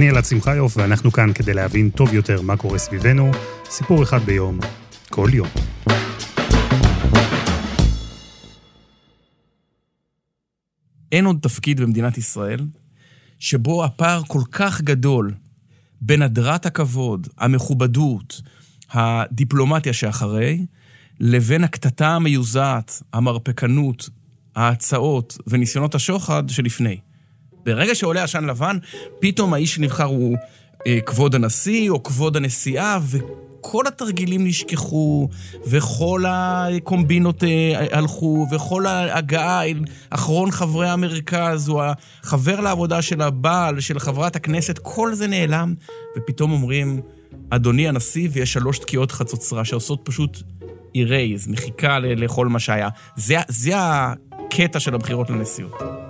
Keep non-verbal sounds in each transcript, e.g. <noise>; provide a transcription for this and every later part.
אני אלעד שמחיוף, ואנחנו כאן כדי להבין טוב יותר מה קורה סביבנו, סיפור אחד ביום, כל יום. אין עוד תפקיד במדינת ישראל שבו הפער כל כך גדול בין הדרת הכבוד, המכובדות, הדיפלומטיה שאחרי, לבין הקטטה המיוזעת, המרפקנות, ההצעות וניסיונות השוחד שלפני. ברגע שעולה עשן לבן, פתאום האיש שנבחר הוא אה, כבוד הנשיא או כבוד הנשיאה, וכל התרגילים נשכחו, וכל הקומבינות אה, הלכו, וכל ההגעה אל אחרון חברי המרכז, או החבר לעבודה של הבעל, של חברת הכנסת, כל זה נעלם, ופתאום אומרים, אדוני הנשיא, ויש שלוש תקיעות חצוצרה שעושות פשוט אירייז, מחיקה לכל מה שהיה. זה, זה הקטע של הבחירות לנשיאות.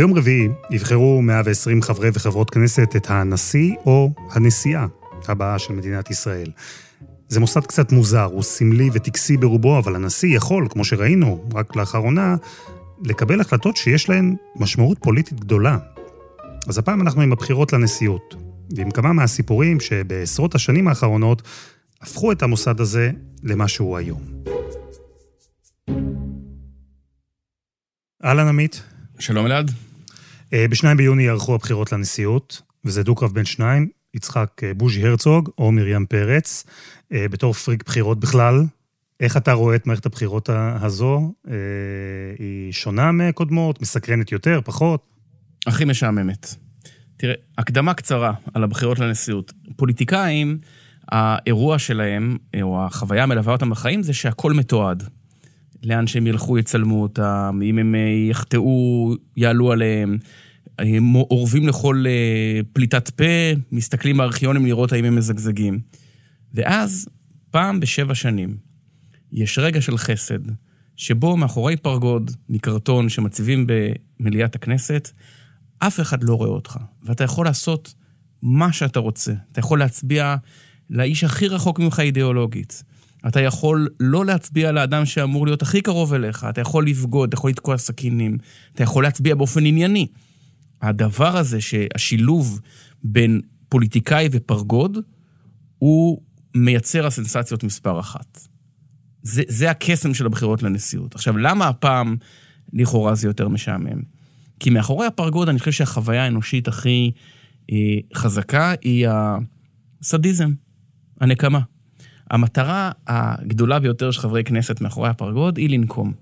ביום רביעי יבחרו 120 חברי וחברות כנסת את הנשיא או הנשיאה הבאה של מדינת ישראל. זה מוסד קצת מוזר, הוא סמלי וטקסי ברובו, אבל הנשיא יכול, כמו שראינו רק לאחרונה, לקבל החלטות שיש להן משמעות פוליטית גדולה. אז הפעם אנחנו עם הבחירות לנשיאות, ועם כמה מהסיפורים שבעשרות השנים האחרונות הפכו את המוסד הזה למה שהוא היום. אהלן עמית. שלום אלעד. אה, בשניים ביוני יערכו הבחירות לנשיאות, וזה דו-קרב בין שניים, יצחק אה, בוז'י הרצוג או מרים פרץ. אה, בתור פריק בחירות בכלל, איך אתה רואה את מערכת הבחירות הזו? היא שונה מקודמות, מסקרנת יותר, פחות? הכי משעממת. תראה, הקדמה קצרה על הבחירות לנשיאות. פוליטיקאים, האירוע שלהם, או החוויה המלווה אותם בחיים, זה שהכל מתועד. לאן שהם ילכו יצלמו אותם, אם הם אה, יחטאו, יעלו עליהם. הם אורבים לכל אה, פליטת פה, מסתכלים בארכיונים לראות האם הם מזגזגים. ואז, פעם בשבע שנים, יש רגע של חסד, שבו מאחורי פרגוד מקרטון שמציבים במליאת הכנסת, אף אחד לא רואה אותך, ואתה יכול לעשות מה שאתה רוצה. אתה יכול להצביע לאיש הכי רחוק ממך אידיאולוגית. אתה יכול לא להצביע לאדם שאמור להיות הכי קרוב אליך, אתה יכול לבגוד, אתה יכול לתקוע סכינים, אתה יכול להצביע באופן ענייני. הדבר הזה, שהשילוב בין פוליטיקאי ופרגוד, הוא מייצר הסנסציות מספר אחת. זה, זה הקסם של הבחירות לנשיאות. עכשיו, למה הפעם לכאורה זה יותר משעמם? כי מאחורי הפרגוד, אני חושב שהחוויה האנושית הכי אה, חזקה היא הסדיזם, הנקמה. המטרה הגדולה ביותר של חברי כנסת מאחורי הפרגוד היא לנקום.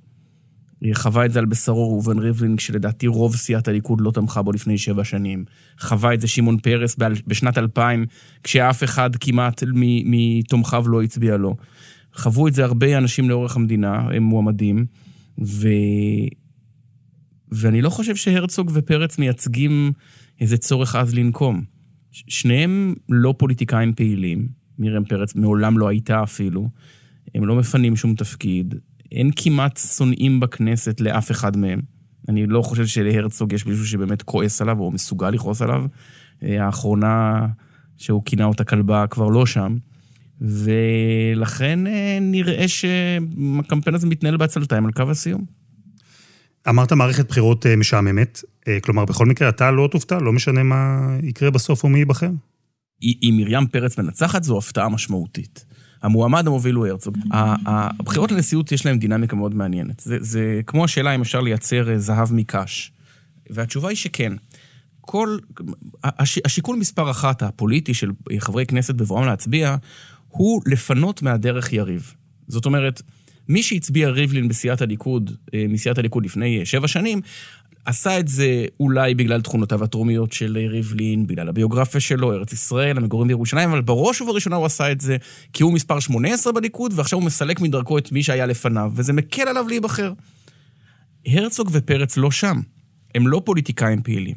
היא חווה את זה על בשרו ראובן ריבלין, כשלדעתי רוב סיעת הליכוד לא תמכה בו לפני שבע שנים. חווה את זה שמעון פרס בשנת 2000, כשאף אחד כמעט מתומכיו לא הצביע לו. חוו את זה הרבה אנשים לאורך המדינה, הם מועמדים, ו... ואני לא חושב שהרצוג ופרץ מייצגים איזה צורך עז לנקום. שניהם לא פוליטיקאים פעילים, מרים פרץ מעולם לא הייתה אפילו. הם לא מפנים שום תפקיד. אין כמעט שונאים בכנסת לאף אחד מהם. אני לא חושב שלהרצוג יש מישהו שבאמת כועס עליו או מסוגל לכעוס עליו. אה, האחרונה שהוא כינה אותה כלבה כבר לא שם. ולכן אה, נראה שהקמפיין הזה מתנהל בעצלתיים על קו הסיום. אמרת מערכת בחירות אה, משעממת, כלומר, בכל מקרה אתה לא תופתע, לא משנה מה יקרה בסוף או מי ייבחר? אם מרים פרץ מנצחת, זו הפתעה משמעותית. המועמד המוביל הוא הרצוג. הבחירות לנשיאות יש להן דינמיקה מאוד מעניינת. זה, זה כמו השאלה אם אפשר לייצר אה, זהב מקש. והתשובה היא שכן. כל, הש, השיקול מספר אחת הפוליטי של חברי כנסת בבואם להצביע, הוא לפנות מהדרך יריב. זאת אומרת, מי שהצביע ריבלין בסיעת הליכוד, אה, מסיעת הליכוד לפני אה, שבע שנים, עשה את זה אולי בגלל תכונותיו התרומיות של ריבלין, בגלל הביוגרפיה שלו, ארץ ישראל, המגורים בירושלים, אבל בראש ובראשונה הוא עשה את זה כי הוא מספר 18 בליכוד, ועכשיו הוא מסלק מדרכו את מי שהיה לפניו, וזה מקל עליו להיבחר. הרצוג ופרץ לא שם. הם לא פוליטיקאים פעילים.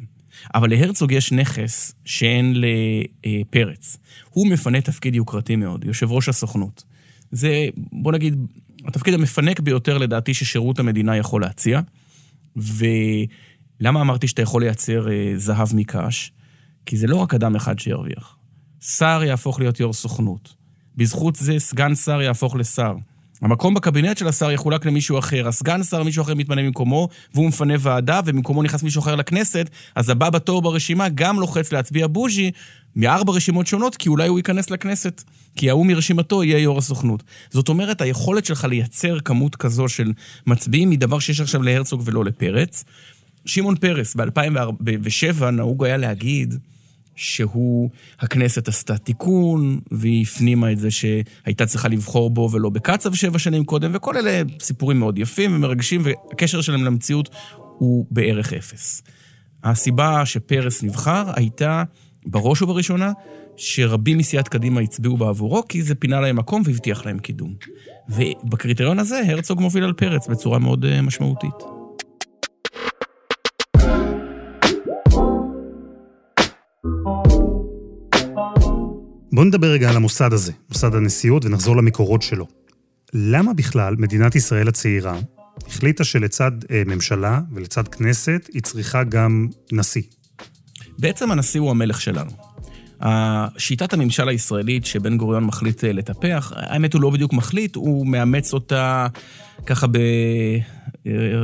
אבל להרצוג יש נכס שאין לפרץ. הוא מפנה תפקיד יוקרתי מאוד, יושב ראש הסוכנות. זה, בוא נגיד, התפקיד המפנק ביותר לדעתי ששירות המדינה יכול להציע. ולמה אמרתי שאתה יכול לייצר אה, זהב מקש? כי זה לא רק אדם אחד שירוויח. שר יהפוך להיות יו"ר סוכנות. בזכות זה סגן שר יהפוך לשר. המקום בקבינט של השר יחולק למישהו אחר. הסגן שר, מישהו אחר מתמנה במקומו, והוא מפנה ועדה, ובמקומו נכנס מישהו אחר לכנסת, אז הבא בתור ברשימה גם לוחץ להצביע בוז'י מארבע רשימות שונות, כי אולי הוא ייכנס לכנסת. כי ההוא מרשימתו יהיה יו"ר הסוכנות. זאת אומרת, היכולת שלך לייצר כמות כזו של מצביעים היא דבר שיש עכשיו להרצוג ולא לפרץ. שמעון פרס, ב-2007 נהוג היה להגיד, שהוא, הכנסת עשתה תיקון, והיא הפנימה את זה שהייתה צריכה לבחור בו ולא בקצב שבע שנים קודם, וכל אלה סיפורים מאוד יפים ומרגשים, והקשר שלהם למציאות הוא בערך אפס. הסיבה שפרס נבחר הייתה, בראש ובראשונה, שרבים מסיעת קדימה הצביעו בעבורו, כי זה פינה להם מקום והבטיח להם קידום. ובקריטריון הזה הרצוג מוביל על פרץ בצורה מאוד אה, משמעותית. בואו נדבר רגע על המוסד הזה, מוסד הנשיאות, ונחזור למקורות שלו. למה בכלל מדינת ישראל הצעירה החליטה שלצד אה, ממשלה ולצד כנסת היא צריכה גם נשיא? בעצם הנשיא הוא המלך שלנו. שיטת הממשל הישראלית שבן גוריון מחליט אה, לטפח, האמת הוא לא בדיוק מחליט, הוא מאמץ אותה ככה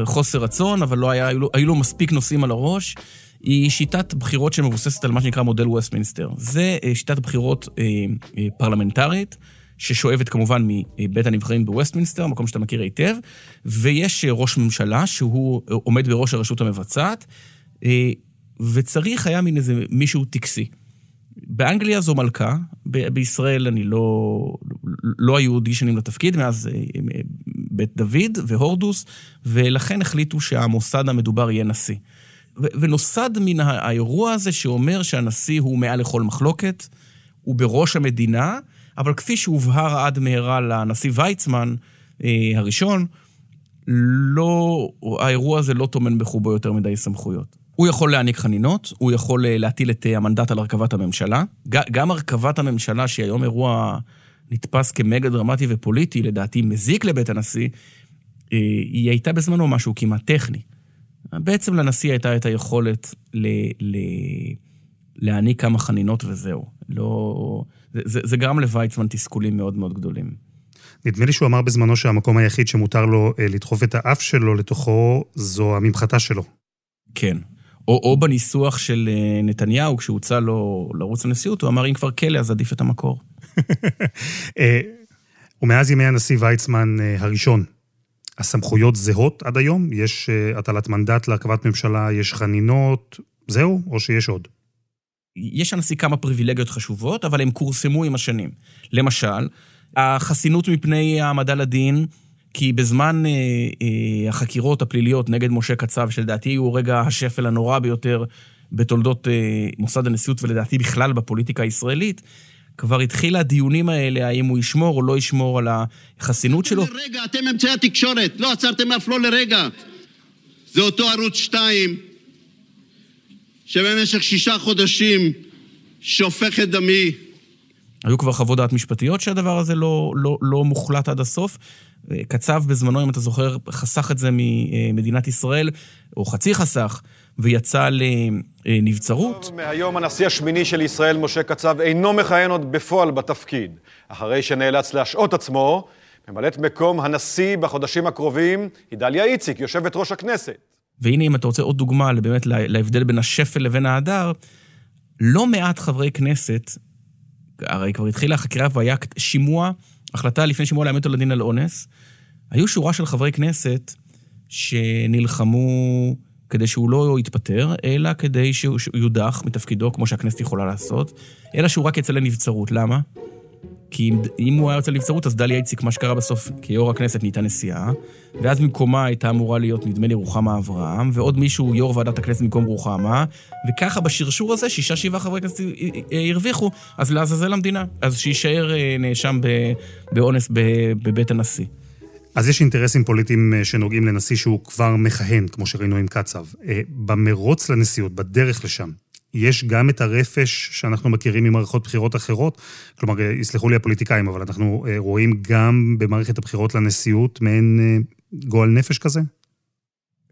בחוסר רצון, אבל לא היה, היו לו מספיק נושאים על הראש. היא שיטת בחירות שמבוססת על מה שנקרא מודל ווסטמינסטר. זה אה, שיטת בחירות אה, אה, פרלמנטרית, ששואבת כמובן מבית הנבחרים בווסטמינסטר, מקום שאתה מכיר היטב, ויש ראש ממשלה שהוא עומד בראש הרשות המבצעת, וצריך היה מין איזה מישהו טקסי. באנגליה זו מלכה, בישראל אני לא, לא היו אודישנים לתפקיד מאז בית דוד והורדוס, ולכן החליטו שהמוסד המדובר יהיה נשיא. ונוסד מן האירוע הזה שאומר שהנשיא הוא מעל לכל מחלוקת, הוא בראש המדינה, אבל כפי שהובהר עד מהרה לנשיא ויצמן אה, הראשון, לא, האירוע הזה לא טומן בחובו יותר מדי סמכויות. הוא יכול להעניק חנינות, הוא יכול אה, להטיל את אה, המנדט על הרכבת הממשלה. גם הרכבת הממשלה, שהיא היום אירוע נתפס כמגה דרמטי ופוליטי, לדעתי מזיק לבית הנשיא, אה, היא הייתה בזמנו משהו כמעט טכני. בעצם לנשיא הייתה את היכולת ל, ל, להעניק כמה חנינות וזהו. לא... זה, זה, זה גרם לוויצמן תסכולים מאוד מאוד גדולים. נדמה לי שהוא אמר בזמנו שהמקום היחיד שמותר לו אה, לדחוף את האף שלו לתוכו זו הממחטה שלו. כן. או, או בניסוח של אה, נתניהו, כשהוצע לו לרוץ לנשיאות, הוא אמר, אם כבר כלא, אז עדיף את המקור. <laughs> אה, ומאז ימי הנשיא ויצמן הראשון, הסמכויות זהות עד היום? יש uh, הטלת מנדט להרכבת ממשלה, יש חנינות, זהו, או שיש עוד? יש לנשיא כמה פריבילגיות חשובות, אבל הן כורסמו עם השנים. למשל, החסינות מפני העמדה לדין, כי בזמן אה, אה, החקירות הפליליות נגד משה קצב, שלדעתי הוא רגע השפל הנורא ביותר בתולדות אה, מוסד הנשיאות ולדעתי בכלל בפוליטיקה הישראלית, כבר התחיל הדיונים האלה, האם הוא ישמור או לא ישמור על החסינות שלו. לרגע, אתם אמצעי התקשורת, לא עצרתם אף לא לרגע. זה אותו ערוץ 2, שבמשך שישה חודשים שופך את דמי. היו כבר חוות דעת משפטיות שהדבר הזה לא, לא, לא מוחלט עד הסוף. קצב בזמנו, אם אתה זוכר, חסך את זה ממדינת ישראל, או חצי חסך, ויצא לנבצרות. מהיום הנשיא השמיני של ישראל, משה קצב, אינו מכהן עוד בפועל בתפקיד. אחרי שנאלץ להשעות עצמו, ממלאת מקום הנשיא בחודשים הקרובים היא דליה איציק, יושבת ראש הכנסת. והנה, אם אתה רוצה עוד דוגמה באמת להבדל בין השפל לבין ההדר, לא מעט חברי כנסת, הרי כבר התחילה החקירה והיה שימוע, החלטה לפני שימוע להעמיד אותו לדין על אונס, היו שורה של חברי כנסת שנלחמו כדי שהוא לא יתפטר, אלא כדי שהוא יודח מתפקידו, כמו שהכנסת יכולה לעשות, אלא שהוא רק יצא לנבצרות. למה? כי אם, אם הוא היה יוצא לנבצרות, אז דליה איציק, מה שקרה בסוף, כיו"ר הכנסת נהייתה נשיאה, ואז במקומה הייתה אמורה להיות, נדמה לי, רוחמה אברהם, ועוד מישהו, יו"ר ועדת הכנסת במקום רוחמה, וככה בשרשור הזה, שישה, שבעה חברי כנסת הרוויחו, אז לעזאזל המדינה. אז שיישאר אה, נאשם באונס בבית הנשיא. אז יש אינטרסים פוליטיים אה, שנוגעים לנשיא שהוא כבר מכהן, כמו שראינו עם קצב. אה, במרוץ לנשיאות, בדרך לשם, יש גם את הרפש שאנחנו מכירים ממערכות בחירות אחרות. כלומר, אה, יסלחו לי הפוליטיקאים, אבל אנחנו רואים גם במערכת הבחירות לנשיאות מעין גועל נפש כזה?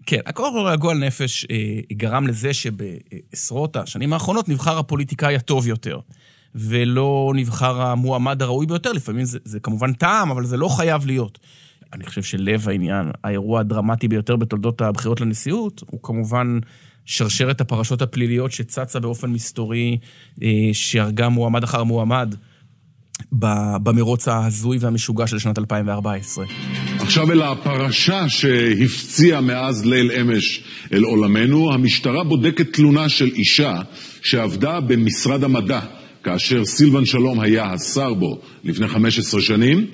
כן, הכל הגועל נפש גרם לזה שבעשרות השנים האחרונות נבחר הפוליטיקאי הטוב יותר. ולא נבחר המועמד הראוי ביותר. לפעמים זה, זה כמובן טעם, אבל זה לא חייב להיות. אני חושב שלב העניין, האירוע הדרמטי ביותר בתולדות הבחירות לנשיאות, הוא כמובן שרשרת הפרשות הפליליות שצצה באופן מסתורי, אה, שהרגה מועמד אחר מועמד. במרוץ ההזוי והמשוגע של שנת 2014. עכשיו אל הפרשה שהפציעה מאז ליל אמש אל עולמנו, המשטרה בודקת תלונה של אישה שעבדה במשרד המדע כאשר סילבן שלום היה השר בו לפני 15 שנים,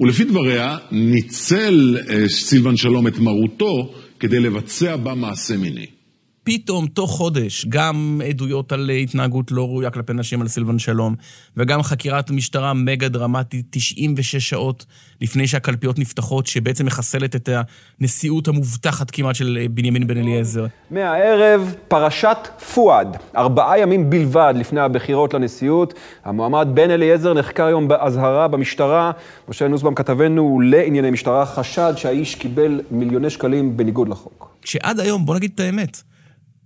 ולפי דבריה ניצל אה, סילבן שלום את מרותו כדי לבצע בה מעשה מיני. פתאום, תוך חודש, גם עדויות על התנהגות לא ראויה כלפי נשים על סילבן שלום, וגם חקירת משטרה מגה דרמטית, 96 שעות לפני שהקלפיות נפתחות, שבעצם מחסלת את הנשיאות המובטחת כמעט של בנימין בן אליעזר. מהערב, פרשת פואד. ארבעה ימים בלבד לפני הבחירות לנשיאות, המועמד בן אליעזר נחקר היום באזהרה במשטרה. משה נוסבאום כתבנו לענייני משטרה חשד שהאיש קיבל מיליוני שקלים בניגוד לחוק. שעד היום, בוא נגיד את האמת,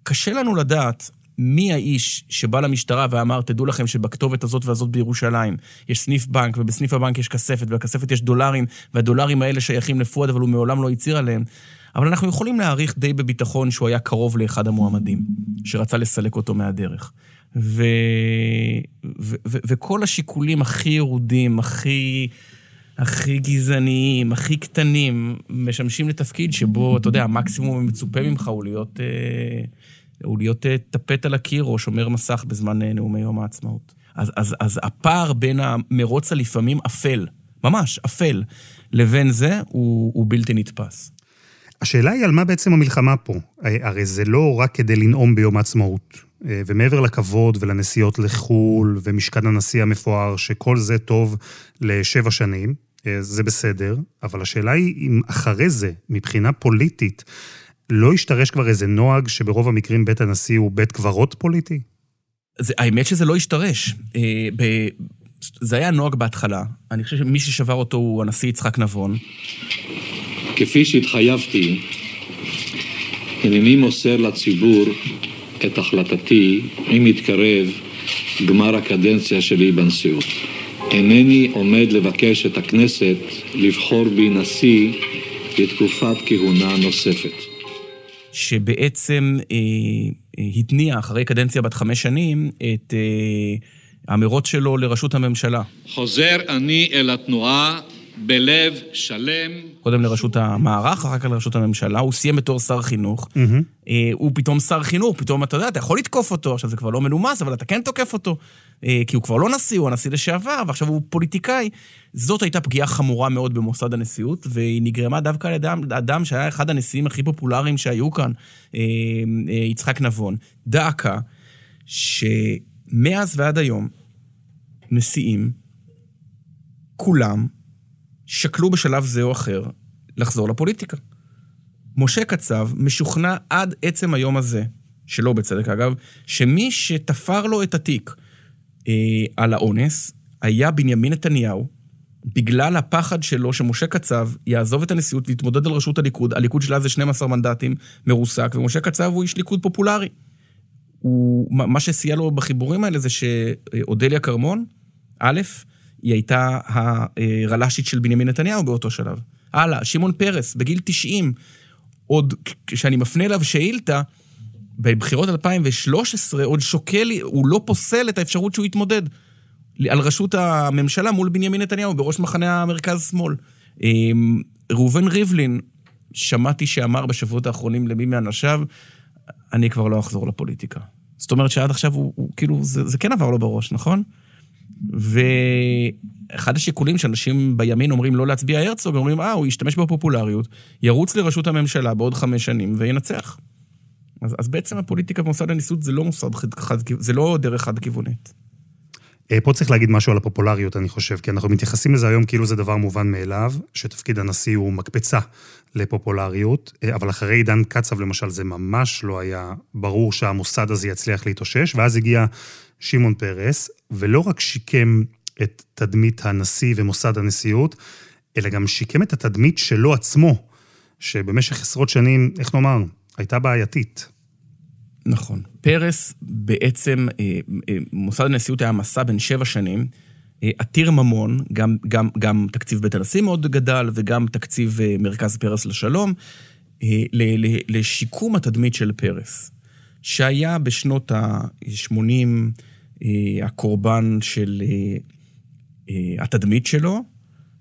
קשה לנו לדעת מי האיש שבא למשטרה ואמר, תדעו לכם שבכתובת הזאת והזאת בירושלים יש סניף בנק, ובסניף הבנק יש כספת, ובכספת יש דולרים, והדולרים האלה שייכים לפואד, אבל הוא מעולם לא הצהיר עליהם. אבל אנחנו יכולים להעריך די בביטחון שהוא היה קרוב לאחד המועמדים, שרצה לסלק אותו מהדרך. ו... ו... ו... וכל השיקולים הכי ירודים, הכי... הכי גזעניים, הכי קטנים, משמשים לתפקיד שבו, אתה יודע, המקסימום המצופה ממך הוא להיות... אה, הוא להיות אה, טפט על הקיר או שומר מסך בזמן אה, נאומי יום העצמאות. אז, אז, אז הפער בין המרוץ הלפעמים אפל, ממש אפל, לבין זה הוא, הוא בלתי נתפס. השאלה היא על מה בעצם המלחמה פה. הרי זה לא רק כדי לנאום ביום העצמאות. אה, ומעבר לכבוד ולנסיעות לחו"ל ומשכן הנשיא המפואר, שכל זה טוב לשבע שנים, זה בסדר, אבל השאלה היא אם אחרי זה, מבחינה פוליטית, לא השתרש כבר איזה נוהג שברוב המקרים בית הנשיא הוא בית קברות פוליטי? זה, האמת שזה לא השתרש. אה, ב, זה היה נוהג בהתחלה. אני חושב שמי ששבר אותו הוא הנשיא יצחק נבון. כפי שהתחייבתי, הנני מוסר לציבור את החלטתי אם יתקרב גמר הקדנציה שלי בנשיאות. אינני עומד לבקש את הכנסת לבחור בי נשיא לתקופת כהונה נוספת. שבעצם אה, אה, התניע אחרי קדנציה בת חמש שנים את אה, המרוץ שלו לראשות הממשלה. חוזר אני אל התנועה בלב שלם. קודם לראשות המערך, אחר כך לראשות הממשלה. הוא סיים בתור שר חינוך. Mm-hmm. הוא פתאום שר חינוך, פתאום אתה יודע, אתה יכול לתקוף אותו, עכשיו זה כבר לא מנומס, אבל אתה כן תוקף אותו. אה, כי הוא כבר לא נשיא, הוא הנשיא לשעבר, ועכשיו הוא פוליטיקאי. זאת הייתה פגיעה חמורה מאוד במוסד הנשיאות, והיא נגרמה דווקא על ידי אדם שהיה אחד הנשיאים הכי פופולריים שהיו כאן, אה, יצחק נבון. דא עקא, שמאז ועד היום, נשיאים, כולם, שקלו בשלב זה או אחר לחזור לפוליטיקה. משה קצב משוכנע עד עצם היום הזה, שלא בצדק אגב, שמי שתפר לו את התיק אה, על האונס היה בנימין נתניהו, בגלל הפחד שלו שמשה קצב יעזוב את הנשיאות להתמודד על ראשות הליכוד, הליכוד שלה זה 12 מנדטים מרוסק, ומשה קצב הוא איש ליכוד פופולרי. הוא, מה שסייע לו בחיבורים האלה זה שאודליה כרמון, א', היא הייתה הרל"שית של בנימין נתניהו באותו שלב. הלאה, שמעון פרס, בגיל 90, עוד כשאני מפנה אליו שאילתה, בבחירות 2013 עוד שוקל, הוא לא פוסל את האפשרות שהוא יתמודד על ראשות הממשלה מול בנימין נתניהו בראש מחנה המרכז-שמאל. אמ, ראובן ריבלין, שמעתי שאמר בשבועות האחרונים למי מאנשיו, אני כבר לא אחזור לפוליטיקה. זאת אומרת שעד עכשיו הוא, הוא כאילו, זה, זה כן עבר לו בראש, נכון? ואחד השיקולים שאנשים בימין אומרים לא להצביע הרצוג, אומרים, אה, הוא ישתמש בפופולריות, ירוץ לראשות הממשלה בעוד חמש שנים וינצח. אז, אז בעצם הפוליטיקה במוסד הנשיאות זה לא מוסד חד, חד, זה לא דרך חד-כיוונית. אה, פה צריך להגיד משהו על הפופולריות, אני חושב, כי אנחנו מתייחסים לזה היום כאילו זה דבר מובן מאליו, שתפקיד הנשיא הוא מקפצה לפופולריות, אה, אבל אחרי עידן קצב למשל, זה ממש לא היה ברור שהמוסד הזה יצליח להתאושש, ואז הגיע שמעון פרס, ולא רק שיקם את תדמית הנשיא ומוסד הנשיאות, אלא גם שיקם את התדמית שלו עצמו, שבמשך עשרות שנים, איך נאמר, הייתה בעייתית. נכון. פרס בעצם, אה, אה, מוסד הנשיאות היה מסע בין שבע שנים, אה, עתיר ממון, גם, גם, גם תקציב בית הנשיא מאוד גדל, וגם תקציב מרכז פרס לשלום, לשיקום התדמית של פרס, שהיה בשנות ה-80 הקורבן של התדמית שלו,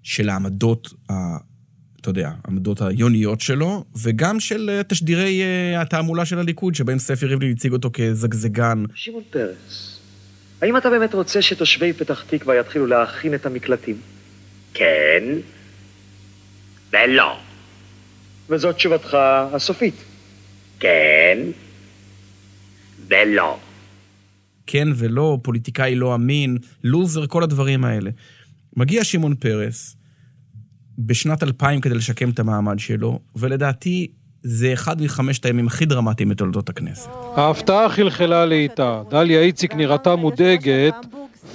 של העמדות אתה יודע, העמדות היוניות שלו, וגם של אה, תשדירי uh, התעמולה של הליכוד, שבהם ספי ריבלין הציג אותו כזגזגן. שמעון פרס, האם אתה באמת רוצה שתושבי פתח תקווה יתחילו להכין את המקלטים? כן, ולא. וזאת תשובתך הסופית? כן, ולא. כן ולא, פוליטיקאי לא אמין, לוזר, כל הדברים האלה. מגיע שמעון פרס, בשנת 2000 כדי לשקם את המעמד שלו, ולדעתי זה אחד מחמשת הימים הכי דרמטיים בתולדות הכנסת. ההפתעה חלחלה לאיתה. דליה איציק נראתה מודאגת,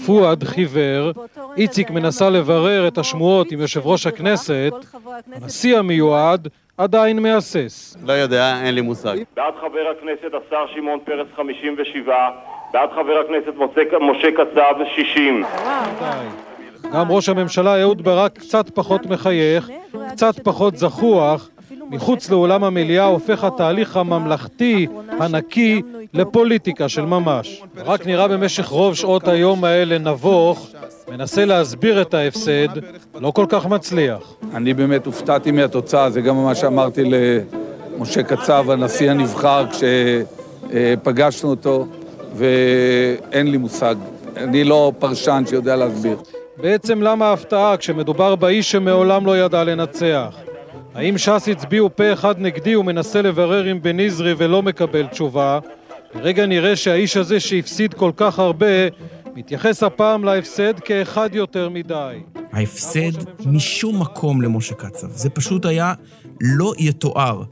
פואד חיוור, איציק מנסה לברר את השמועות עם יושב ראש הכנסת, הנשיא המיועד עדיין מהסס. לא יודע, אין לי מושג. בעד חבר הכנסת השר שמעון פרס 57, בעד חבר הכנסת משה קצב 60. גם ראש הממשלה אהוד ברק קצת פחות מחייך, קצת פחות זחוח. מחוץ לאולם המליאה הופך התהליך הממלכתי, הנקי, לפוליטיקה של ממש. רק נראה במשך רוב שעות היום האלה נבוך, מנסה להסביר את ההפסד, לא כל כך מצליח. אני באמת הופתעתי מהתוצאה, זה גם מה שאמרתי למשה קצב, הנשיא הנבחר, כשפגשנו אותו, ואין לי מושג. אני לא פרשן שיודע להסביר. בעצם למה ההפתעה כשמדובר באיש שמעולם לא ידע לנצח? האם ש"ס הצביעו פה אחד נגדי ומנסה לברר עם בן עזרי ולא מקבל תשובה? לרגע נראה שהאיש הזה שהפסיד כל כך הרבה, מתייחס הפעם להפסד כאחד יותר מדי. ההפסד משום מקום למשה קצב. זה פשוט היה לא יתואר.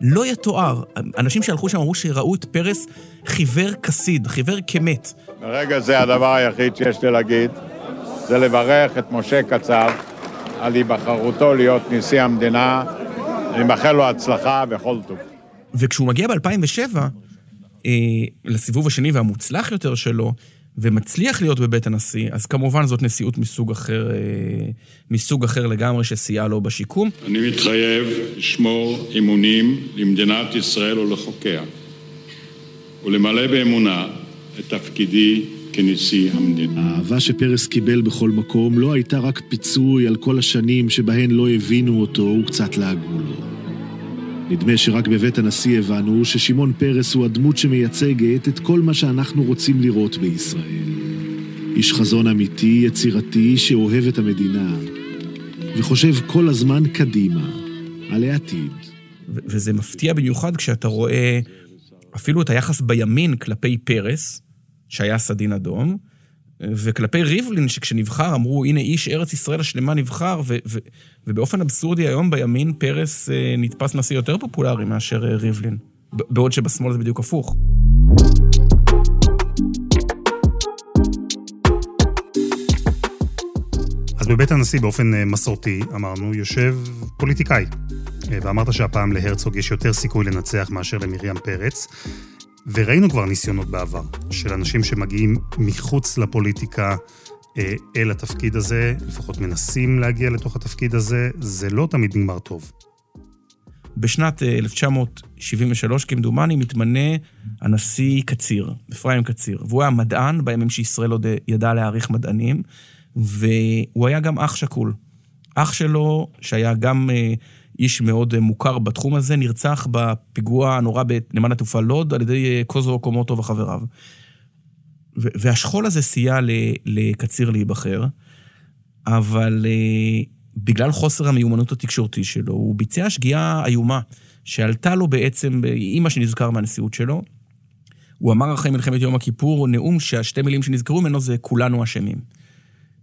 לא יתואר. אנשים שהלכו שם אמרו שראו את פרס חיוור כסיד, חיוור כמת. ברגע זה הדבר היחיד שיש לי להגיד, זה לברך את משה קצב על היבחרותו להיות נשיא המדינה. אני מאחל לו הצלחה וכל טוב. וכשהוא מגיע ב-2007, אה, לסיבוב השני והמוצלח יותר שלו, ומצליח להיות בבית הנשיא, אז כמובן זאת נשיאות מסוג אחר, אה, מסוג אחר לגמרי שסייעה לו בשיקום. אני מתחייב לשמור אמונים למדינת ישראל ולחוקיה, ולמלא באמונה את תפקידי. האהבה שפרס קיבל בכל מקום לא הייתה רק פיצוי על כל השנים שבהן לא הבינו אותו וקצת לעגו לו. נדמה שרק בבית הנשיא הבנו ששמעון פרס הוא הדמות שמייצגת את כל מה שאנחנו רוצים לראות בישראל. איש חזון אמיתי, יצירתי, שאוהב את המדינה, וחושב כל הזמן קדימה, על העתיד. וזה מפתיע במיוחד כשאתה רואה אפילו את היחס בימין כלפי פרס, שהיה סדין אדום, וכלפי ריבלין, שכשנבחר אמרו, הנה איש ארץ ישראל השלמה נבחר, ו- ו- ובאופן אבסורדי היום בימין פרס אה, נתפס נשיא יותר פופולרי מאשר אה, ריבלין, בעוד שבשמאל זה בדיוק הפוך. אז בבית הנשיא באופן אה, מסורתי, אמרנו, יושב פוליטיקאי. אה, ואמרת שהפעם להרצוג יש יותר סיכוי לנצח מאשר למרים פרץ. וראינו כבר ניסיונות בעבר של אנשים שמגיעים מחוץ לפוליטיקה אה, אל התפקיד הזה, לפחות מנסים להגיע לתוך התפקיד הזה, זה לא תמיד נגמר טוב. בשנת 1973, אה, כמדומני, מתמנה הנשיא קציר, אפרים קציר, והוא היה מדען בימים שישראל עוד אה, ידע להעריך מדענים, והוא היה גם אח שכול. אח שלו, שהיה גם איש מאוד אה, מוכר בתחום הזה, נרצח בפיגוע הנורא בנמל התעופה לוד על ידי אה, קוזו קומוטו וחבריו. והשכול הזה סייע לקציר להיבחר, אבל אה, בגלל חוסר המיומנות התקשורתי שלו, הוא ביצע שגיאה איומה, שעלתה לו בעצם, אימא שנזכר מהנשיאות שלו, הוא אמר אחרי מלחמת יום הכיפור, נאום שהשתי מילים שנזכרו ממנו זה כולנו אשמים.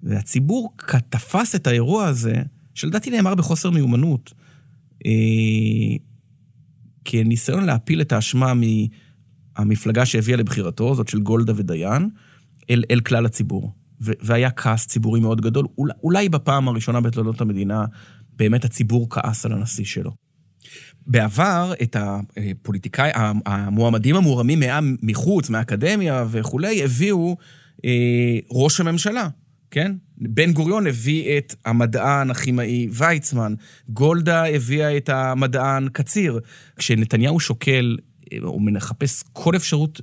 והציבור תפס את האירוע הזה, שלדעתי נאמר בחוסר מיומנות, כניסיון להפיל את האשמה מהמפלגה שהביאה לבחירתו, זאת של גולדה ודיין, אל, אל כלל הציבור. ו- והיה כעס ציבורי מאוד גדול. אולי, אולי בפעם הראשונה בתולדות המדינה, באמת הציבור כעס על הנשיא שלו. בעבר, את הפוליטיקאי, המועמדים המורמים מחוץ, מהאקדמיה וכולי, הביאו אה, ראש הממשלה, כן? בן גוריון הביא את המדען הכימאי ויצמן, גולדה הביאה את המדען קציר. כשנתניהו שוקל, הוא אה, מחפש כל אפשרות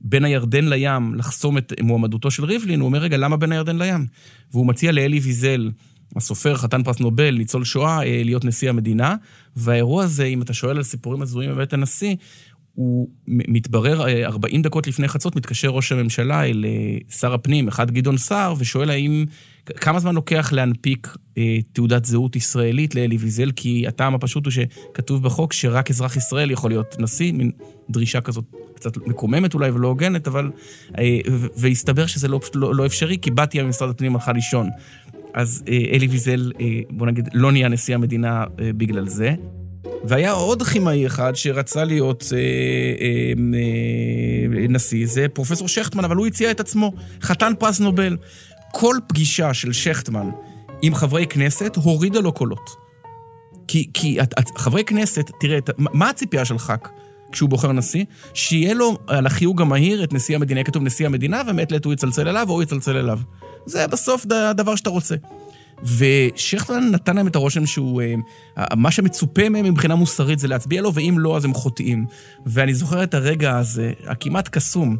בין הירדן לים לחסום את מועמדותו של ריבלין, הוא אומר, רגע, למה בין הירדן לים? והוא מציע לאלי ויזל, הסופר, חתן פרס נובל, ניצול שואה, אה, להיות נשיא המדינה. והאירוע הזה, אם אתה שואל על סיפורים הזויים בבית הנשיא, הוא מתברר, 40 אה, דקות לפני חצות מתקשר ראש הממשלה אל אה, שר הפנים, אחד גדעון סער, ושואל האם, כמה זמן לוקח להנפיק אה, תעודת זהות ישראלית לאלי ויזל, כי הטעם הפשוט הוא שכתוב בחוק שרק אזרח ישראל יכול להיות נשיא, מין דרישה כזאת קצת מקוממת אולי ולא הוגנת, אבל... אה, והסתבר שזה לא, לא, לא אפשרי, כי באתי ממשרד הפנים הלכה לישון. אז אה, אלי ויזל, אה, בוא נגיד, לא נהיה נשיא המדינה אה, בגלל זה. והיה עוד כימאי אחד שרצה להיות אה, אה, אה, נשיא, זה פרופסור שכטמן, אבל הוא הציע את עצמו, חתן פרס נובל. כל פגישה של שכטמן עם חברי כנסת הורידה לו קולות. כי, כי את, את, חברי כנסת, תראה, את, מה הציפייה של ח"כ כשהוא בוחר נשיא? שיהיה לו על החיוג המהיר את נשיא המדינה, כתוב נשיא המדינה, ומעת לעת הוא יצלצל אליו או הוא יצלצל אליו. זה בסוף הדבר שאתה רוצה. ושכטמן נתן להם את הרושם שהוא, אה, מה שמצופה מהם מבחינה מוסרית זה להצביע לו, ואם לא, אז הם חוטאים. ואני זוכר את הרגע הזה, הכמעט קסום,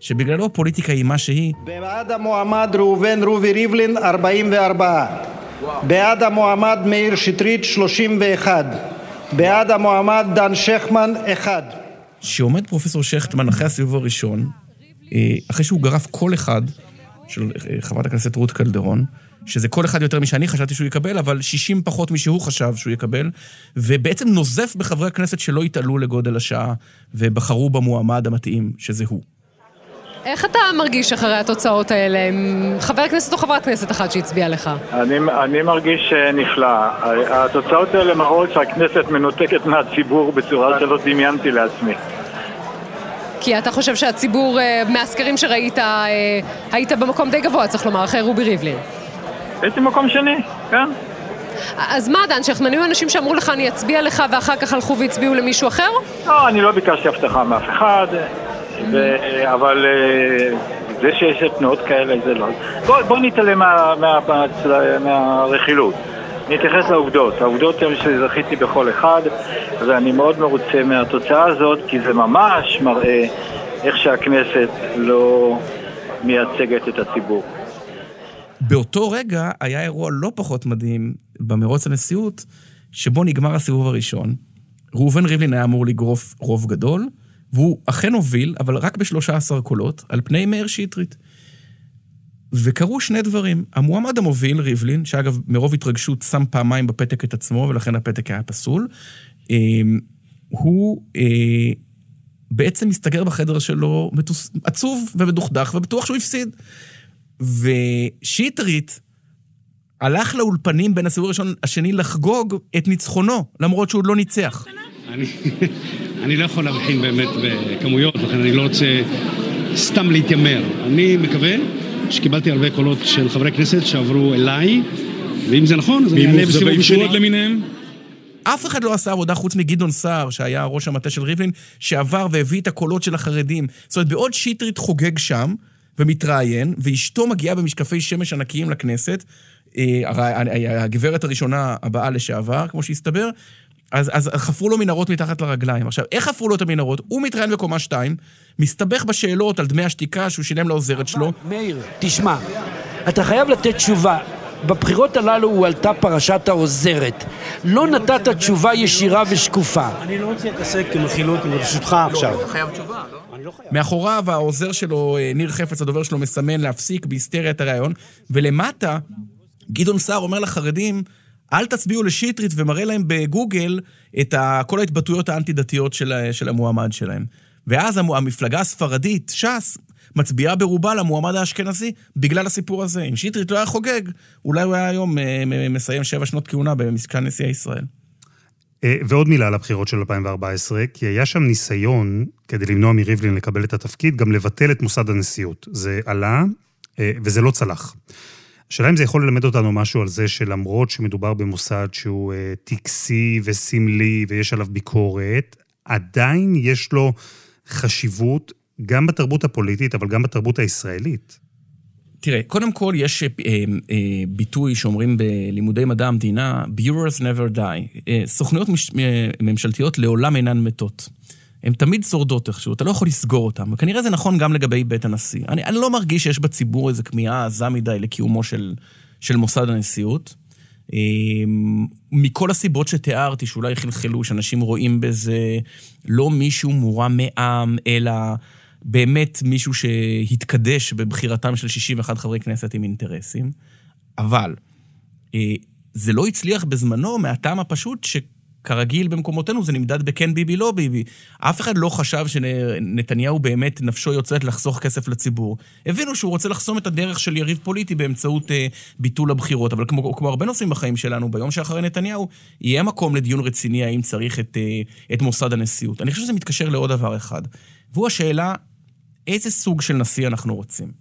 שבגללו הפוליטיקה היא מה שהיא. בעד המועמד ראובן רובי ריבלין, 44. בעד המועמד מאיר שטרית, 31. בעד המועמד דן שכמן, 1. שעומד פרופסור שכטמן אחרי הסיבוב הראשון, אה, אחרי שהוא גרף כל אחד של אה, חברת הכנסת רות קלדרון, שזה כל אחד יותר משאני חשבתי שהוא יקבל, אבל 60 פחות משהוא חשב שהוא יקבל, ובעצם נוזף בחברי הכנסת שלא התעלו לגודל השעה ובחרו במועמד המתאים, שזה הוא. איך אתה מרגיש אחרי התוצאות האלה? חבר כנסת או חברת כנסת אחת שהצביעה לך? אני, אני מרגיש אה, נפלא. התוצאות האלה מראות שהכנסת מנותקת מהציבור בצורה שלא דמיינתי לעצמי. כי אתה חושב שהציבור, אה, מהסקרים שראית, אה, היית במקום די גבוה, צריך לומר, אחרי רובי ריבלין. הייתי במקום שני, כן. אז מה, דן שכטמן, היו אנשים שאמרו לך אני אצביע לך ואחר כך הלכו והצביעו למישהו אחר? לא, אני לא ביקשתי הבטחה מאף אחד, ו... אבל אה, זה שיש תנועות כאלה זה לא. בוא, בוא נתעלם מה, מה, מה, מהרכילות. נתייחס לעובדות. העובדות הן שזכיתי בכל אחד, ואני מאוד מרוצה מהתוצאה הזאת, כי זה ממש מראה איך שהכנסת לא מייצגת את הציבור. באותו רגע היה אירוע לא פחות מדהים במרוץ הנשיאות, שבו נגמר הסיבוב הראשון. ראובן ריבלין היה אמור לגרוף רוב גדול, והוא אכן הוביל, אבל רק ב-13 קולות, על פני מאיר שטרית. וקרו שני דברים. המועמד המוביל, ריבלין, שאגב, מרוב התרגשות שם פעמיים בפתק את עצמו, ולכן הפתק היה פסול, אמ, הוא אה, בעצם מסתגר בחדר שלו עצוב ומדוכדך, ובטוח שהוא הפסיד. ושטרית הלך לאולפנים בין הסיבוב הראשון השני לחגוג את ניצחונו, למרות שהוא עוד לא ניצח. אני, אני לא יכול להבחין באמת בכמויות, לכן אני לא רוצה סתם להתיימר. אני מקווה שקיבלתי הרבה קולות של חברי כנסת שעברו אליי, ואם זה נכון, אז אני אעלה בסיבוב שני. למיניהם? אף אחד לא עשה עבודה חוץ מגדעון סער, שהיה ראש המטה של ריבלין, שעבר והביא את הקולות של החרדים. זאת אומרת, בעוד שטרית חוגג שם, ומתראיין, ואשתו מגיעה במשקפי שמש ענקיים לכנסת, אה, הגברת הראשונה הבאה לשעבר, כמו שהסתבר, אז, אז חפרו לו מנהרות מתחת לרגליים. עכשיו, איך חפרו לו את המנהרות? הוא מתראיין בקומה 2, מסתבך בשאלות על דמי השתיקה שהוא שילם לעוזרת שלו. מאיר, תשמע, אתה חייב לתת תשובה. בבחירות הללו הועלתה פרשת העוזרת. לא נתת תשובה ישירה ושקופה. אני לא רוצה להתעסק עם רכילות, ברשותך עכשיו. לא, תשובה, לא? מאחוריו העוזר שלו, אה, ניר חפץ, הדובר שלו, מסמן להפסיק בהיסטריה את הריאיון, ולמטה, גדעון סער אומר לחרדים, אל תצביעו לשטרית ומראה להם בגוגל את כל ההתבטאויות האנטי-דתיות של, של המועמד שלהם. ואז המ- המפלגה הספרדית, ש"ס, מצביעה ברובה למועמד האשכנזי בגלל הסיפור הזה. אם שטרית לא היה חוגג, אולי הוא היה היום אה, מסיים שבע שנות כהונה במשכן נשיאי ישראל. אה, ועוד מילה על הבחירות של 2014, כי היה שם ניסיון, כדי למנוע מריבלין לקבל את התפקיד, גם לבטל את מוסד הנשיאות. זה עלה, אה, וזה לא צלח. השאלה אם זה יכול ללמד אותנו משהו על זה שלמרות שמדובר במוסד שהוא טקסי וסמלי ויש עליו ביקורת, עדיין יש לו חשיבות גם בתרבות הפוליטית, אבל גם בתרבות הישראלית. תראה, קודם כל יש אה, אה, אה, ביטוי שאומרים בלימודי מדע המדינה, Bureaus never die. סוכנויות מש, ממשלתיות לעולם אינן מתות. הן תמיד שורדות איכשהו, אתה לא יכול לסגור אותן, וכנראה זה נכון גם לגבי בית הנשיא. אני, אני לא מרגיש שיש בציבור איזו כמיהה עזה מדי לקיומו של, של מוסד הנשיאות. מכל הסיבות שתיארתי, שאולי חלחלו, שאנשים רואים בזה לא מישהו מורם מעם, אלא באמת מישהו שהתקדש בבחירתם של 61 חברי כנסת עם אינטרסים. אבל אה, זה לא הצליח בזמנו מהטעם הפשוט שכרגיל במקומותינו זה נמדד בכן ביבי, לא ביבי. אף אחד לא חשב שנתניהו באמת נפשו יוצאת לחסוך כסף לציבור. הבינו שהוא רוצה לחסום את הדרך של יריב פוליטי באמצעות אה, ביטול הבחירות. אבל כמו, כמו הרבה נושאים בחיים שלנו, ביום שאחרי נתניהו, יהיה מקום לדיון רציני האם צריך את, אה, את מוסד הנשיאות. אני חושב שזה מתקשר לעוד דבר אחד, והוא השאלה, איזה סוג של נשיא אנחנו רוצים?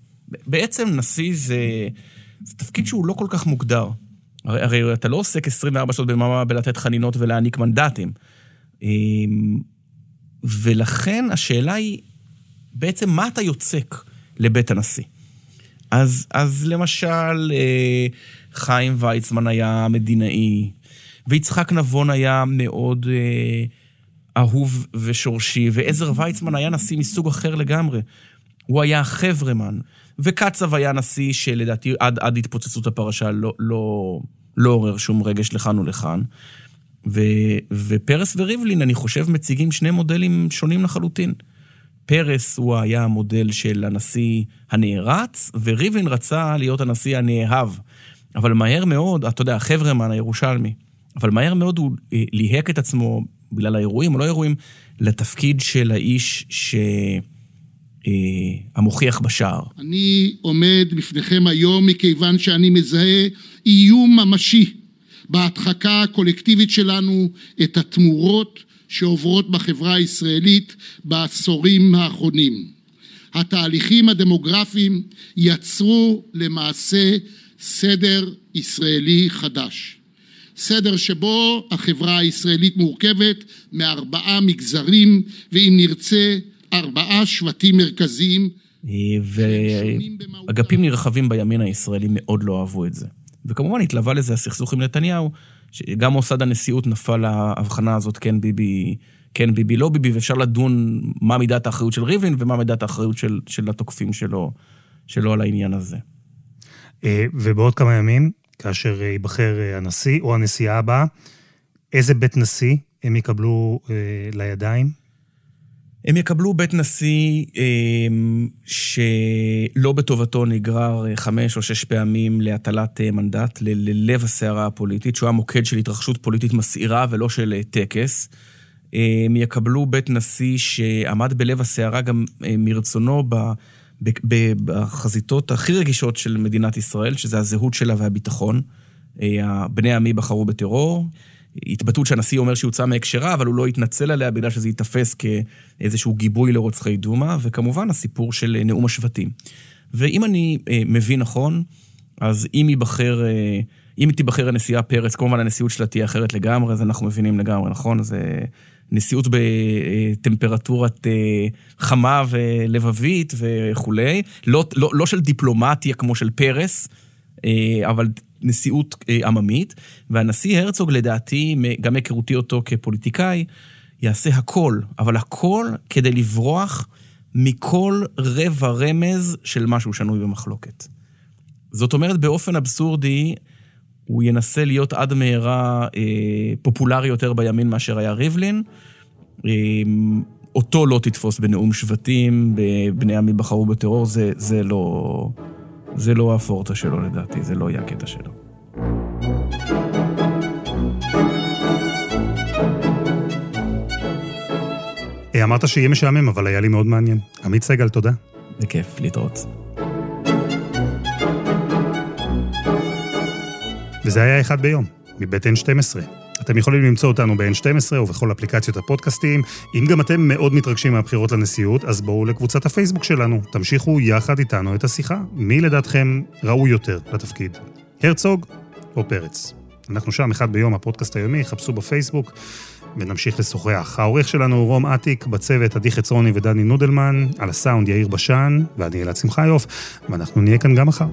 בעצם נשיא זה, זה תפקיד שהוא לא כל כך מוגדר. הרי, הרי אתה לא עוסק 24 שעות ביממה בלתת חנינות ולהעניק מנדטים. אמ, ולכן השאלה היא, בעצם מה אתה יוצק לבית הנשיא? אז, אז למשל, אה, חיים ויצמן היה מדינאי, ויצחק נבון היה מאוד אה, אהוב ושורשי, ועזר ויצמן היה נשיא מסוג אחר לגמרי. הוא היה חברמן, וקצב היה נשיא שלדעתי עד, עד התפוצצות הפרשה לא, לא, לא עורר שום רגש לכאן ולכאן. ו, ופרס וריבלין, אני חושב, מציגים שני מודלים שונים לחלוטין. פרס הוא היה המודל של הנשיא הנערץ, וריבלין רצה להיות הנשיא הנאהב. אבל מהר מאוד, אתה יודע, חברמן הירושלמי, אבל מהר מאוד הוא אה, ליהק את עצמו, בגלל האירועים או לא אירועים, לתפקיד של האיש ש... אה, המוכיח בשער. אני עומד בפניכם היום מכיוון שאני מזהה איום ממשי בהדחקה הקולקטיבית שלנו את התמורות שעוברות בחברה הישראלית בעשורים האחרונים. התהליכים הדמוגרפיים יצרו למעשה סדר ישראלי חדש. סדר שבו החברה הישראלית מורכבת מארבעה מגזרים ואם נרצה ארבעה שבטים מרכזיים. ואגפים נרחבים בימין הישראלי מאוד לא אהבו את זה. וכמובן התלווה לזה הסכסוך עם נתניהו, שגם מוסד הנשיאות נפל להבחנה הזאת, כן ביבי, כן ביבי, לא ביבי, ואפשר לדון מה מידת האחריות של ריבלין ומה מידת האחריות של, של התוקפים שלו, שלו על העניין הזה. ובעוד כמה ימים, כאשר ייבחר הנשיא או הנשיאה הבאה, איזה בית נשיא הם יקבלו לידיים? הם יקבלו בית נשיא אה, שלא בטובתו נגרר חמש או שש פעמים להטלת מנדט ללב הסערה הפוליטית, שהוא המוקד של התרחשות פוליטית מסעירה ולא של טקס. הם יקבלו בית נשיא שעמד בלב הסערה גם מרצונו בחזיתות הכי רגישות של מדינת ישראל, שזה הזהות שלה והביטחון. בני עמי בחרו בטרור. התבטאות שהנשיא אומר שהוצאה מהקשרה, אבל הוא לא התנצל עליה בגלל שזה ייתפס כאיזשהו גיבוי לרוצחי דומא, וכמובן הסיפור של נאום השבטים. ואם אני אה, מבין נכון, אז אם ייבחר, אה, אם תיבחר הנשיאה פרץ, כמובן הנשיאות שלה תהיה אחרת לגמרי, אז אנחנו מבינים לגמרי, נכון? זה נשיאות בטמפרטורת אה, חמה ולבבית וכולי, לא, לא, לא של דיפלומטיה כמו של פרס, אה, אבל נשיאות עממית, והנשיא הרצוג לדעתי, גם מהיכרותי אותו כפוליטיקאי, יעשה הכל, אבל הכל כדי לברוח מכל רבע רמז של משהו שנוי במחלוקת. זאת אומרת, באופן אבסורדי, הוא ינסה להיות עד מהרה אה, פופולרי יותר בימין מאשר היה ריבלין. אה, אותו לא תתפוס בנאום שבטים, בבני עמי בחרו בטרור, זה, זה לא... זה לא הפורטה שלו לדעתי, זה לא יהיה הקטע שלו. אמרת שיהיה משעמם, אבל היה לי מאוד מעניין. עמית סגל, תודה. בכיף, להתראות. וזה היה אחד ביום, מבית N12. אתם יכולים למצוא אותנו ב-N12 ובכל אפליקציות הפודקאסטים. אם גם אתם מאוד מתרגשים מהבחירות לנשיאות, אז בואו לקבוצת הפייסבוק שלנו. תמשיכו יחד איתנו את השיחה. מי לדעתכם ראוי יותר לתפקיד? הרצוג או פרץ? אנחנו שם אחד ביום, הפודקאסט היומי, חפשו בפייסבוק ונמשיך לשוחח. העורך שלנו הוא רום אטיק, בצוות עדי חצרוני ודני נודלמן, על הסאונד יאיר בשן ואני אלעד שמחיוף, ואנחנו נהיה כאן גם מחר.